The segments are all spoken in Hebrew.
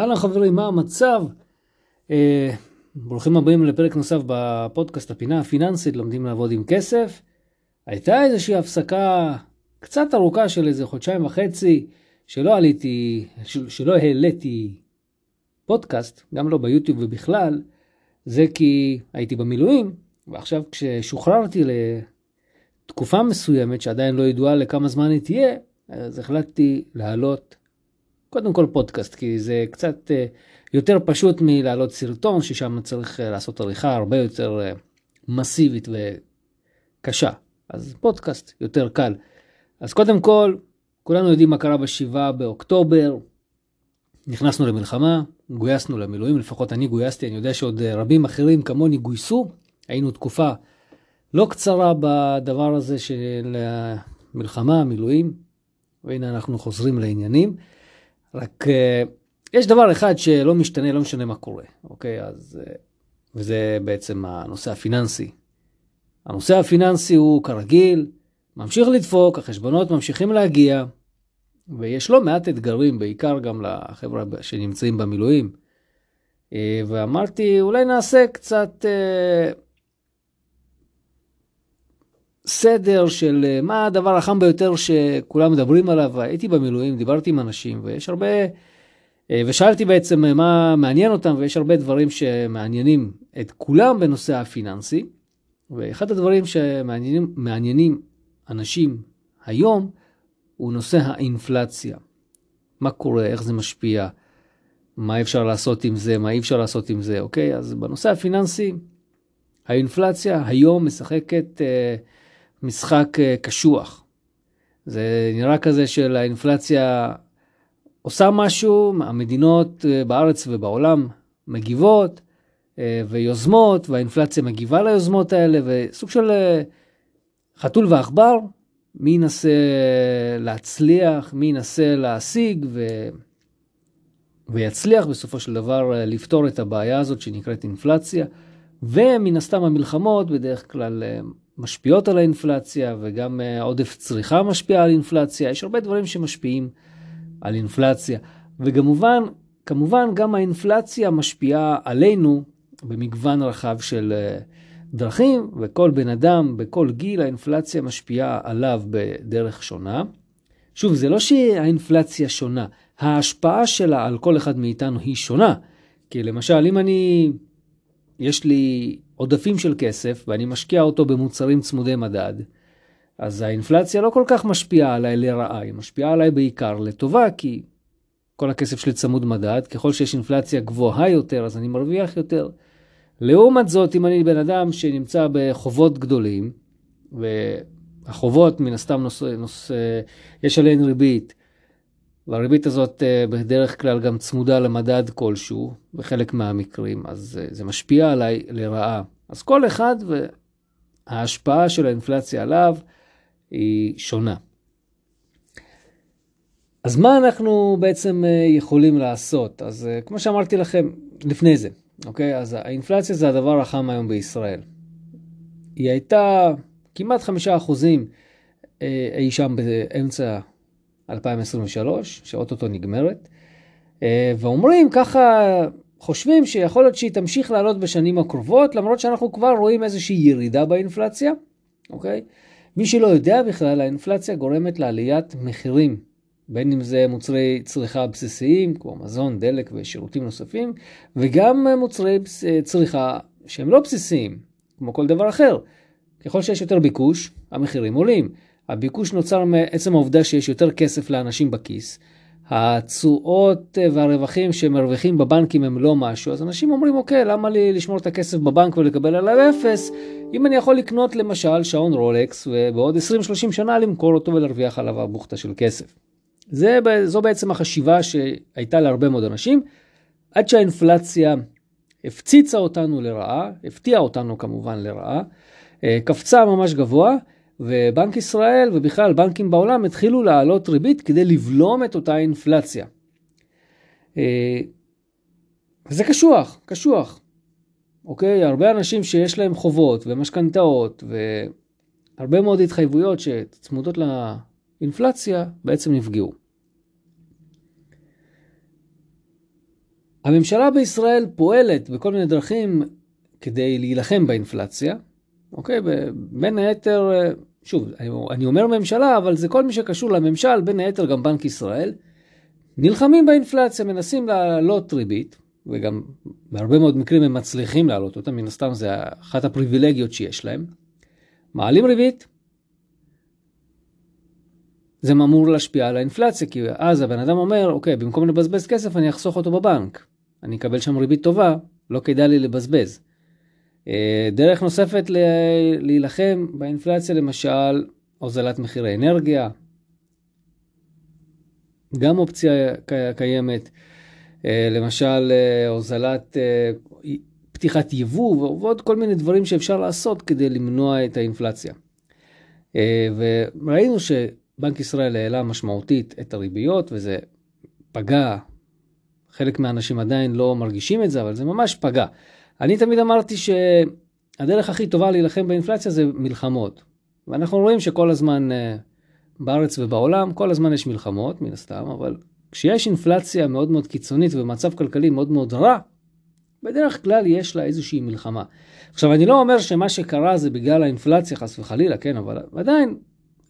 אהלן חברים, מה המצב? אה, ברוכים הבאים לפרק נוסף בפודקאסט הפינה הפיננסית, לומדים לעבוד עם כסף. הייתה איזושהי הפסקה קצת ארוכה של איזה חודשיים וחצי, שלא עליתי, שלא העליתי פודקאסט, גם לא ביוטיוב ובכלל, זה כי הייתי במילואים, ועכשיו כששוחררתי לתקופה מסוימת, שעדיין לא ידועה לכמה זמן היא תהיה, אז החלטתי להעלות קודם כל פודקאסט, כי זה קצת אה, יותר פשוט מלהעלות סרטון, ששם צריך אה, לעשות עריכה הרבה יותר אה, מסיבית וקשה. אז פודקאסט יותר קל. אז קודם כל, כולנו יודעים מה קרה בשבעה באוקטובר, נכנסנו למלחמה, גויסנו למילואים, לפחות אני גויסתי, אני יודע שעוד רבים אחרים כמוני גויסו, היינו תקופה לא קצרה בדבר הזה של מלחמה, מילואים, והנה אנחנו חוזרים לעניינים. רק uh, יש דבר אחד שלא משתנה, לא משנה מה קורה, אוקיי? אז, uh, וזה בעצם הנושא הפיננסי. הנושא הפיננסי הוא כרגיל, ממשיך לדפוק, החשבונות ממשיכים להגיע, ויש לא מעט אתגרים, בעיקר גם לחבר'ה שנמצאים במילואים. Uh, ואמרתי, אולי נעשה קצת סדר של אה, מה הדבר החם ביותר שכולם מדברים עליו. הייתי במילואים, דיברתי עם אנשים, ויש הרבה... אה, ושאלתי בעצם אה, מה מעניין אותם, ויש הרבה דברים שמעניינים את כולם בנושא הפיננסי. ואחד הדברים שמעניינים אנשים היום הוא נושא האינפלציה. מה קורה, איך זה משפיע, מה אפשר לעשות עם זה, מה אי אפשר לעשות עם זה, אוקיי? אז בנושא הפיננסי, האינפלציה היום משחקת... אה, משחק אה, קשוח. זה נראה כזה של האינפלציה עושה משהו, המדינות אה, בארץ ובעולם מגיבות אה, ויוזמות, והאינפלציה מגיבה ליוזמות האלה, וסוג של חתול ועכבר, מי ינסה להצליח, מי ינסה להשיג ו... ויצליח בסופו של דבר לפתור את הבעיה הזאת שנקראת אינפלציה. ומן הסתם המלחמות בדרך כלל משפיעות על האינפלציה וגם אה, עודף צריכה משפיע על אינפלציה, יש הרבה דברים שמשפיעים על אינפלציה. וכמובן, כמובן גם האינפלציה משפיעה עלינו במגוון רחב של אה, דרכים, וכל בן אדם בכל גיל האינפלציה משפיעה עליו בדרך שונה. שוב, זה לא שהאינפלציה שונה, ההשפעה שלה על כל אחד מאיתנו היא שונה. כי למשל, אם אני, יש לי עודפים של כסף ואני משקיע אותו במוצרים צמודי מדד, אז האינפלציה לא כל כך משפיעה עליי לרעה, היא משפיעה עליי בעיקר לטובה, כי כל הכסף שלי צמוד מדד, ככל שיש אינפלציה גבוהה יותר, אז אני מרוויח יותר. לעומת זאת, אם אני בן אדם שנמצא בחובות גדולים, והחובות מן הסתם נושא, נושא, יש עליהן ריבית, והריבית הזאת אה, בדרך כלל גם צמודה למדד כלשהו, בחלק מהמקרים, אז אה, זה משפיע עליי לרעה. אז כל אחד וההשפעה של האינפלציה עליו היא שונה. אז מה אנחנו בעצם אה, יכולים לעשות? אז כמו שאמרתי לכם לפני זה, אוקיי? אז האינפלציה זה הדבר החם היום בישראל. היא הייתה כמעט חמישה אחוזים אי שם באמצע 2023, שאו-טו-טו נגמרת, אה, ואומרים ככה, חושבים שיכול להיות שהיא תמשיך לעלות בשנים הקרובות, למרות שאנחנו כבר רואים איזושהי ירידה באינפלציה, אוקיי? מי שלא יודע בכלל, האינפלציה גורמת לעליית מחירים, בין אם זה מוצרי צריכה בסיסיים, כמו מזון, דלק ושירותים נוספים, וגם מוצרי צריכה שהם לא בסיסיים, כמו כל דבר אחר. ככל שיש יותר ביקוש, המחירים עולים. הביקוש נוצר מעצם העובדה שיש יותר כסף לאנשים בכיס. התשואות והרווחים שמרוויחים בבנקים הם לא משהו, אז אנשים אומרים, אוקיי, למה לי לשמור את הכסף בבנק ולקבל עליו אפס, אם אני יכול לקנות למשל שעון רולקס ובעוד 20-30 שנה למכור אותו ולהרוויח עליו בוכטה של כסף. זה, זו בעצם החשיבה שהייתה להרבה מאוד אנשים, עד שהאינפלציה הפציצה אותנו לרעה, הפתיעה אותנו כמובן לרעה, אה, קפצה ממש גבוה, ובנק ישראל ובכלל בנקים בעולם התחילו להעלות ריבית כדי לבלום את אותה אינפלציה. אה, זה קשוח, קשוח. אוקיי? הרבה אנשים שיש להם חובות ומשכנתאות והרבה מאוד התחייבויות שצמודות לאינפלציה בעצם נפגעו. הממשלה בישראל פועלת בכל מיני דרכים כדי להילחם באינפלציה, אוקיי? בין היתר, שוב, אני אומר ממשלה, אבל זה כל מי שקשור לממשל, בין היתר גם בנק ישראל, נלחמים באינפלציה, מנסים להעלות ריבית, וגם בהרבה מאוד מקרים הם מצליחים להעלות אותה, מן הסתם זה אחת הפריבילגיות שיש להם. מעלים ריבית, זה אמור להשפיע על האינפלציה, כי אז הבן אדם אומר, אוקיי, במקום לבזבז כסף אני אחסוך אותו בבנק. אני אקבל שם ריבית טובה, לא כדאי לי לבזבז. אה, דרך נוספת להילחם באינפלציה, למשל, הוזלת מחירי אנרגיה, גם אופציה קיימת. אה, למשל, אה, הוזלת, פתיחת יבוא ועוד כל מיני דברים שאפשר לעשות כדי למנוע את האינפלציה. וראינו ש... בנק ישראל העלה משמעותית את הריביות וזה פגע, חלק מהאנשים עדיין לא מרגישים את זה, אבל זה ממש פגע. אני תמיד אמרתי שהדרך הכי טובה להילחם באינפלציה זה מלחמות. ואנחנו רואים שכל הזמן אה, בארץ ובעולם, כל הזמן יש מלחמות, מן הסתם, אבל כשיש אינפלציה מאוד מאוד קיצונית ומצב כלכלי מאוד מאוד רע, בדרך כלל יש לה איזושהי מלחמה. עכשיו, אני לא אומר שמה שקרה זה בגלל האינפלציה, חס וחלילה, כן, אבל עדיין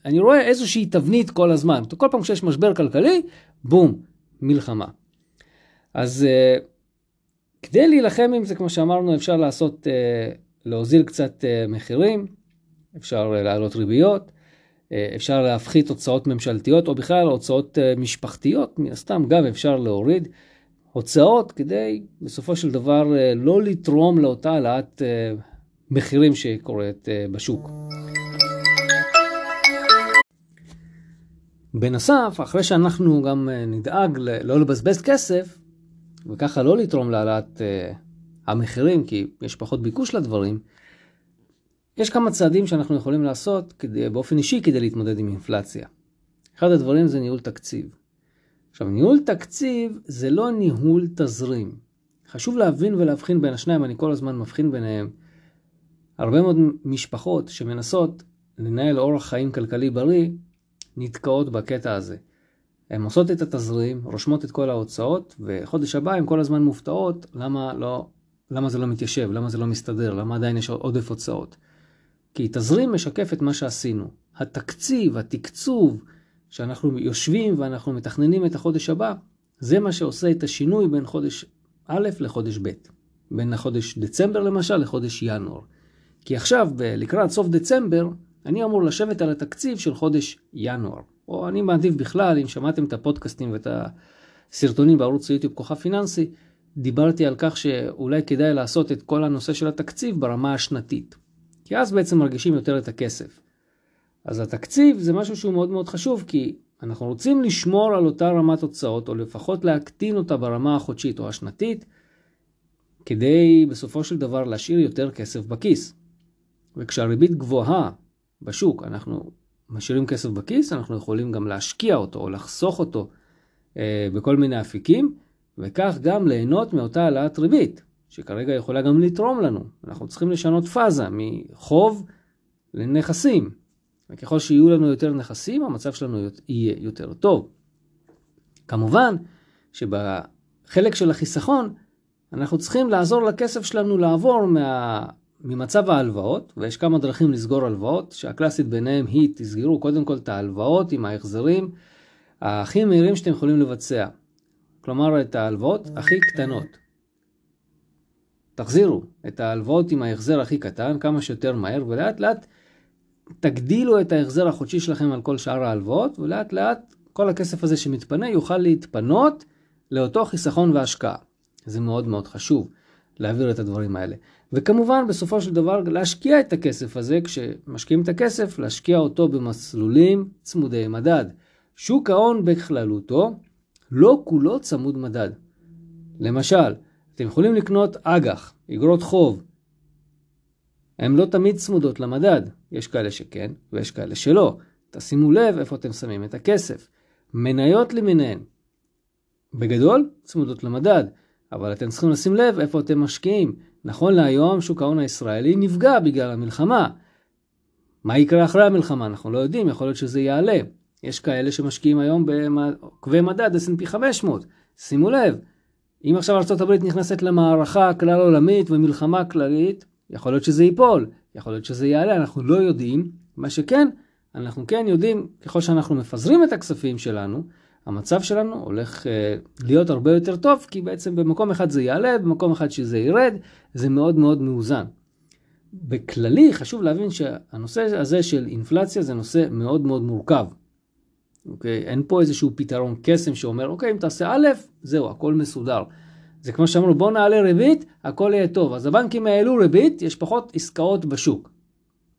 אני רואה איזושהי תבנית כל הזמן. כל פעם כשיש משבר כלכלי, בום, מלחמה. אז uh, כדי להילחם עם זה, כמו שאמרנו, אפשר לעשות, uh, להוזיל קצת uh, מחירים, אפשר uh, להעלות ריביות, אפשר להפחית הוצאות ממשלתיות, או בכלל הוצאות משפחתיות, מן הסתם גם אפשר להוריד הוצאות כדי בסופו של דבר לא לתרום לאותה העלאת מחירים שקורית בשוק. בנוסף, אחרי שאנחנו גם אה, נדאג לא לבזבז כסף, וככה לא לתרום להעלאת uh, המחירים, כי יש פחות ביקוש לדברים, יש כמה צעדים שאנחנו יכולים לעשות כדי, באופן אישי כדי להתמודד עם אינפלציה. אחד הדברים זה ניהול תקציב. עכשיו, ניהול תקציב זה לא ניהול תזרים. חשוב להבין ולהבחין בין השניים, אני כל הזמן מבחין ביניהם. הרבה מאוד משפחות שמנסות לנהל אורח חיים כלכלי בריא, נתקעות בקטע הזה. הן עושות את התזרים, רושמות את כל ההוצאות, וחודש הבא הן כל הזמן מופתעות למה, לא, למה זה לא מתיישב, למה זה לא מסתדר, למה עדיין יש עודף הוצאות. כי תזרים משקף את מה שעשינו. התקציב, התקצוב, שאנחנו יושבים ואנחנו מתכננים את החודש הבא, זה מה שעושה את השינוי בין חודש א' לחודש ב'. בין החודש דצמבר למשל לחודש ינואר. כי עכשיו, לקראת סוף דצמבר, אני אמור לשבת על התקציב של חודש ינואר. או אני מעדיף בכלל, אם שמעתם את הפודקאסטים ואת הסרטונים בערוץ היוטיוב כוכב פיננסי, דיברתי על כך שאולי כדאי לעשות את כל הנושא של התקציב ברמה השנתית. כי אז בעצם מרגישים יותר את הכסף. אז התקציב זה משהו שהוא מאוד מאוד חשוב, כי אנחנו רוצים לשמור על אותה רמת הוצאות, או לפחות להקטין אותה ברמה החודשית או השנתית, כדי בסופו של דבר להשאיר יותר כסף בכיס. וכשהריבית גבוהה בשוק, אנחנו משאירים כסף בכיס, אנחנו יכולים גם להשקיע אותו או לחסוך אותו אה, בכל מיני אפיקים, וכך גם ליהנות מאותה העלאת ריבית, שכרגע יכולה גם לתרום לנו. אנחנו צריכים לשנות פאזה מחוב לנכסים, וככל שיהיו לנו יותר נכסים, המצב שלנו יהיה יותר טוב. כמובן שבחלק של החיסכון, אנחנו צריכים לעזור לכסף שלנו לעבור מה... ממצב ההלוואות, ויש כמה דרכים לסגור הלוואות, שהקלאסית ביניהם היא תסגרו קודם כל את ההלוואות עם ההחזרים הכי מהירים שאתם יכולים לבצע. כלומר, את ההלוואות הכי קטנות. תחזירו את ההלוואות עם ההחזר הכי קטן כמה שיותר מהר, ולאט לאט תגדילו את ההחזר החודשי שלכם על כל שאר ההלוואות, ולאט לאט כל הכסף הזה שמתפנה יוכל להתפנות לאותו חיסכון והשקעה. זה מאוד מאוד חשוב להעביר את הדברים האלה. וכמובן, בסופו של דבר, להשקיע את הכסף הזה, כשמשקיעים את הכסף, להשקיע אותו במסלולים צמודי מדד. שוק ההון בכללותו, לא כולו צמוד מדד. למשל, אתם יכולים לקנות אג"ח, אגרות חוב. הן לא תמיד צמודות למדד. יש כאלה שכן, ויש כאלה שלא. תשימו לב איפה אתם שמים את הכסף. מניות למיניהן. בגדול, צמודות למדד, אבל אתם צריכים לשים לב איפה אתם משקיעים. נכון להיום שוק ההון הישראלי נפגע בגלל המלחמה. מה יקרה אחרי המלחמה? אנחנו לא יודעים, יכול להיות שזה יעלה. יש כאלה שמשקיעים היום בעוקבי מדד S&P 500. שימו לב, אם עכשיו ארה"ב נכנסת למערכה כלל עולמית ומלחמה כללית, יכול להיות שזה ייפול, יכול להיות שזה יעלה, אנחנו לא יודעים. מה שכן, אנחנו כן יודעים, ככל שאנחנו מפזרים את הכספים שלנו, המצב שלנו הולך אה, להיות הרבה יותר טוב, כי בעצם במקום אחד זה יעלה, במקום אחד שזה ירד, זה מאוד מאוד מאוזן. בכללי חשוב להבין שהנושא הזה של אינפלציה זה נושא מאוד מאוד מורכב. אוקיי? אין פה איזשהו פתרון קסם שאומר, אוקיי, אם תעשה א', זהו, הכל מסודר. זה כמו שאמרנו, בוא נעלה ריבית, הכל יהיה טוב. אז הבנקים העלו ריבית, יש פחות עסקאות בשוק.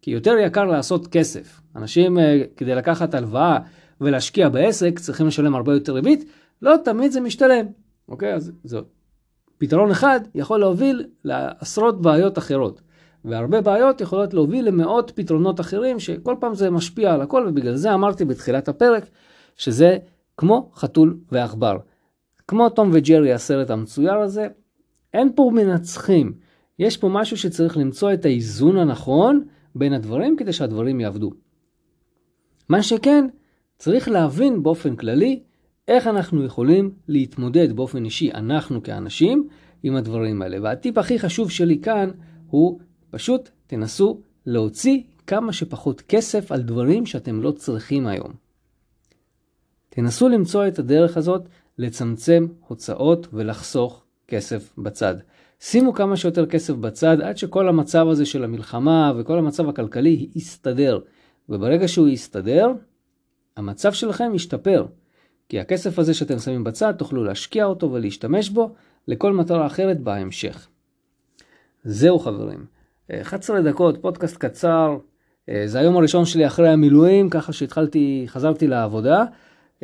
כי יותר יקר לעשות כסף. אנשים, אה, כדי לקחת הלוואה ולהשקיע בעסק, צריכים לשלם הרבה יותר ריבית, לא תמיד זה משתלם. אוקיי? אז זה פתרון אחד יכול להוביל לעשרות בעיות אחרות. והרבה בעיות יכולות להוביל למאות פתרונות אחרים, שכל פעם זה משפיע על הכל, ובגלל זה אמרתי בתחילת הפרק, שזה כמו חתול ועכבר. כמו תום וג'רי הסרט המצויר הזה, אין פה מנצחים. יש פה משהו שצריך למצוא את האיזון הנכון בין הדברים כדי שהדברים יעבדו. מה שכן, צריך להבין באופן כללי איך אנחנו יכולים להתמודד באופן אישי, אנחנו כאנשים, עם הדברים האלה. והטיפ הכי חשוב שלי כאן הוא פשוט תנסו להוציא כמה שפחות כסף על דברים שאתם לא צריכים היום. תנסו למצוא את הדרך הזאת לצמצם הוצאות ולחסוך כסף בצד. שימו כמה שיותר כסף בצד עד שכל המצב הזה של המלחמה וכל המצב הכלכלי יסתדר. וברגע שהוא יסתדר, המצב שלכם ישתפר. כי הכסף הזה שאתם שמים בצד, תוכלו להשקיע אותו ולהשתמש בו לכל מטרה אחרת בהמשך. זהו חברים. 11 דקות, פודקאסט קצר. אה, זה היום הראשון שלי אחרי המילואים, ככה שהתחלתי, חזרתי לעבודה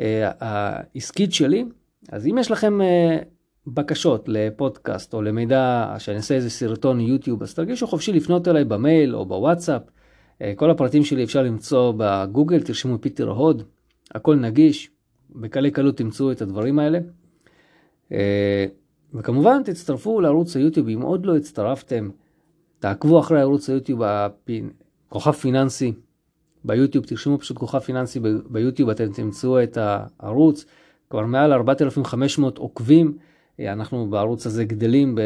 אה, העסקית שלי. אז אם יש לכם אה, בקשות לפודקאסט או למידע, שאני אעשה איזה סרטון יוטיוב, אז תרגישו חופשי לפנות אליי במייל או בוואטסאפ. כל הפרטים שלי אפשר למצוא בגוגל, תרשמו פיטר הוד, הכל נגיש, בקלי קלות תמצאו את הדברים האלה. וכמובן תצטרפו לערוץ היוטיוב אם עוד לא הצטרפתם. תעקבו אחרי ערוץ היוטיוב, כוכב פיננסי ביוטיוב, תרשמו פשוט כוכב פיננסי ביוטיוב, אתם תמצאו את הערוץ, כבר מעל 4,500 עוקבים, אנחנו בערוץ הזה גדלים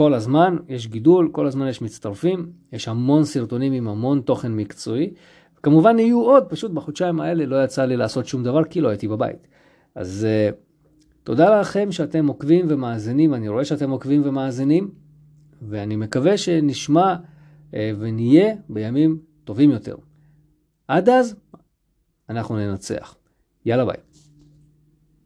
כל הזמן, יש גידול, כל הזמן יש מצטרפים, יש המון סרטונים עם המון תוכן מקצועי. כמובן יהיו עוד, פשוט בחודשיים האלה לא יצא לי לעשות שום דבר כי לא הייתי בבית. אז uh, תודה לכם שאתם עוקבים ומאזינים, אני רואה שאתם עוקבים ומאזינים. ואני מקווה שנשמע אה, ונהיה בימים טובים יותר. עד אז, אנחנו ננצח. יאללה ביי.